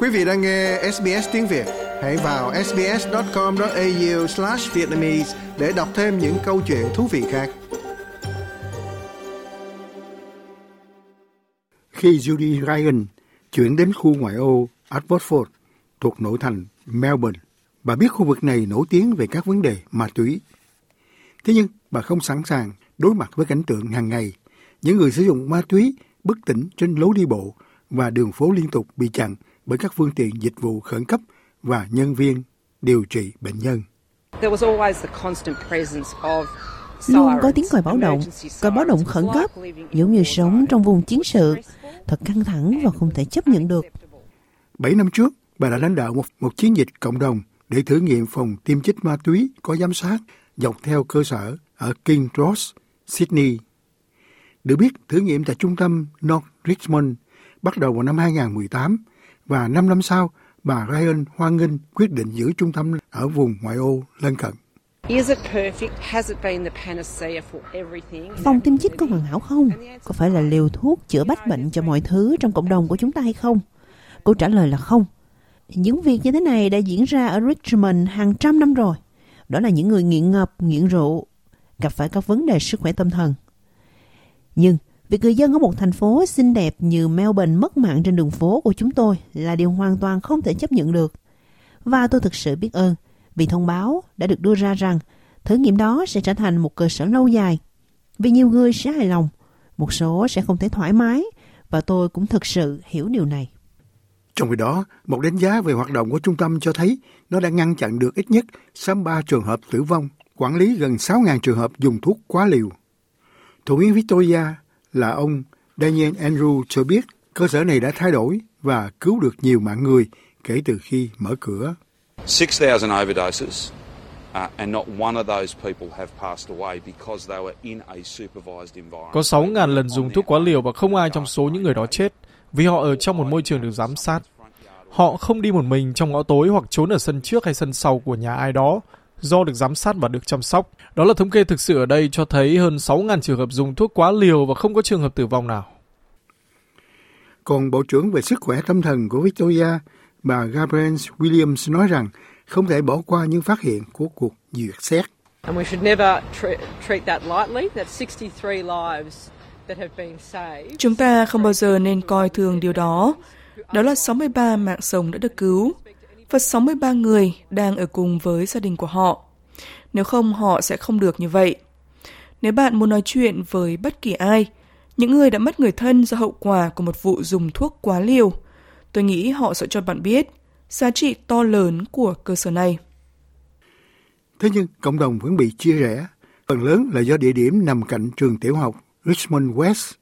Quý vị đang nghe SBS tiếng Việt, hãy vào sbs.com.au/vietnamese để đọc thêm những câu chuyện thú vị khác. Khi Judy Ryan chuyển đến khu ngoại ô Abbotsford thuộc nội thành Melbourne, bà biết khu vực này nổi tiếng về các vấn đề ma túy. Thế nhưng bà không sẵn sàng đối mặt với cảnh tượng hàng ngày những người sử dụng ma túy bất tỉnh trên lối đi bộ và đường phố liên tục bị chặn bởi các phương tiện dịch vụ khẩn cấp và nhân viên điều trị bệnh nhân. Luôn có tiếng còi báo động, còi báo động khẩn cấp, giống như sống trong vùng chiến sự, thật căng thẳng và không thể chấp nhận được. Bảy năm trước, bà đã lãnh đạo một, một chiến dịch cộng đồng để thử nghiệm phòng tiêm chích ma túy có giám sát dọc theo cơ sở ở King Cross, Sydney. Được biết, thử nghiệm tại trung tâm North Richmond bắt đầu vào năm 2018 và 5 năm sau, bà Ryan hoan nghênh quyết định giữ trung tâm ở vùng ngoại ô lân cận. Phòng tiêm chích có hoàn hảo không? Có phải là liều thuốc chữa bách bệnh cho mọi thứ trong cộng đồng của chúng ta hay không? Câu trả lời là không. Những việc như thế này đã diễn ra ở Richmond hàng trăm năm rồi. Đó là những người nghiện ngập, nghiện rượu, gặp phải các vấn đề sức khỏe tâm thần. Nhưng Việc người dân ở một thành phố xinh đẹp như Melbourne mất mạng trên đường phố của chúng tôi là điều hoàn toàn không thể chấp nhận được. Và tôi thực sự biết ơn vì thông báo đã được đưa ra rằng thử nghiệm đó sẽ trở thành một cơ sở lâu dài. Vì nhiều người sẽ hài lòng, một số sẽ không thể thoải mái và tôi cũng thực sự hiểu điều này. Trong khi đó, một đánh giá về hoạt động của trung tâm cho thấy nó đã ngăn chặn được ít nhất 63 trường hợp tử vong, quản lý gần 6.000 trường hợp dùng thuốc quá liều. Thủ yến Victoria là ông Daniel Andrew cho biết cơ sở này đã thay đổi và cứu được nhiều mạng người kể từ khi mở cửa. 6,000 overdoses and not one of those people have passed away because they were in a supervised environment. Có 6.000 lần dùng thuốc quá liều và không ai trong số những người đó chết vì họ ở trong một môi trường được giám sát. Họ không đi một mình trong ngõ tối hoặc trốn ở sân trước hay sân sau của nhà ai đó do được giám sát và được chăm sóc. Đó là thống kê thực sự ở đây cho thấy hơn 6.000 trường hợp dùng thuốc quá liều và không có trường hợp tử vong nào. Còn Bộ trưởng về sức khỏe tâm thần của Victoria, bà Gabrielle Williams nói rằng không thể bỏ qua những phát hiện của cuộc duyệt xét. Chúng ta không bao giờ nên coi thường điều đó. Đó là 63 mạng sống đã được cứu và 63 người đang ở cùng với gia đình của họ. Nếu không, họ sẽ không được như vậy. Nếu bạn muốn nói chuyện với bất kỳ ai, những người đã mất người thân do hậu quả của một vụ dùng thuốc quá liều, tôi nghĩ họ sẽ cho bạn biết giá trị to lớn của cơ sở này. Thế nhưng cộng đồng vẫn bị chia rẽ, phần lớn là do địa điểm nằm cạnh trường tiểu học Richmond West.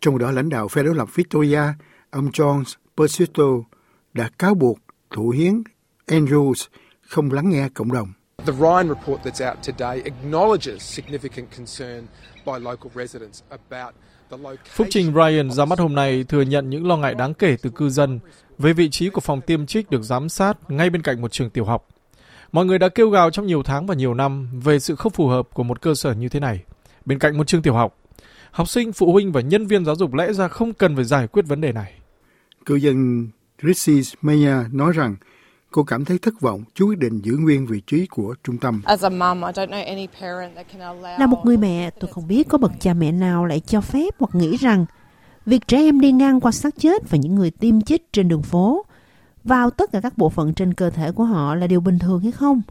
Trong đó lãnh đạo phe đối lập Victoria, ông John Persito đã cáo buộc thủ hiến Andrews không lắng nghe cộng đồng. The Ryan report that's out today acknowledges significant concern by local residents about Phúc trình Ryan ra mắt hôm nay thừa nhận những lo ngại đáng kể từ cư dân về vị trí của phòng tiêm trích được giám sát ngay bên cạnh một trường tiểu học. Mọi người đã kêu gào trong nhiều tháng và nhiều năm về sự không phù hợp của một cơ sở như thế này, bên cạnh một trường tiểu học. Học sinh, phụ huynh và nhân viên giáo dục lẽ ra không cần phải giải quyết vấn đề này. Cư dân Rishi Maya nói rằng cô cảm thấy thất vọng chú quyết định giữ nguyên vị trí của trung tâm. Là một người mẹ, tôi không biết có bậc cha mẹ nào lại cho phép hoặc nghĩ rằng việc trẻ em đi ngang qua xác chết và những người tiêm chích trên đường phố vào tất cả các bộ phận trên cơ thể của họ là điều bình thường hay không?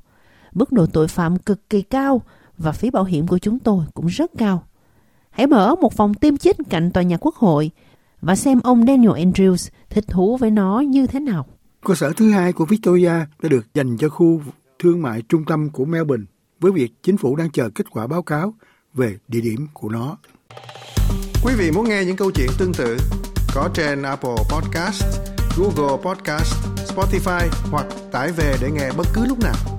Mức độ tội phạm cực kỳ cao và phí bảo hiểm của chúng tôi cũng rất cao. Hãy mở một phòng tiêm chích cạnh tòa nhà quốc hội và xem ông Daniel Andrews thích thú với nó như thế nào. Cơ sở thứ hai của Victoria đã được dành cho khu thương mại trung tâm của Melbourne với việc chính phủ đang chờ kết quả báo cáo về địa điểm của nó. Quý vị muốn nghe những câu chuyện tương tự có trên Apple Podcast, Google Podcast, Spotify hoặc tải về để nghe bất cứ lúc nào.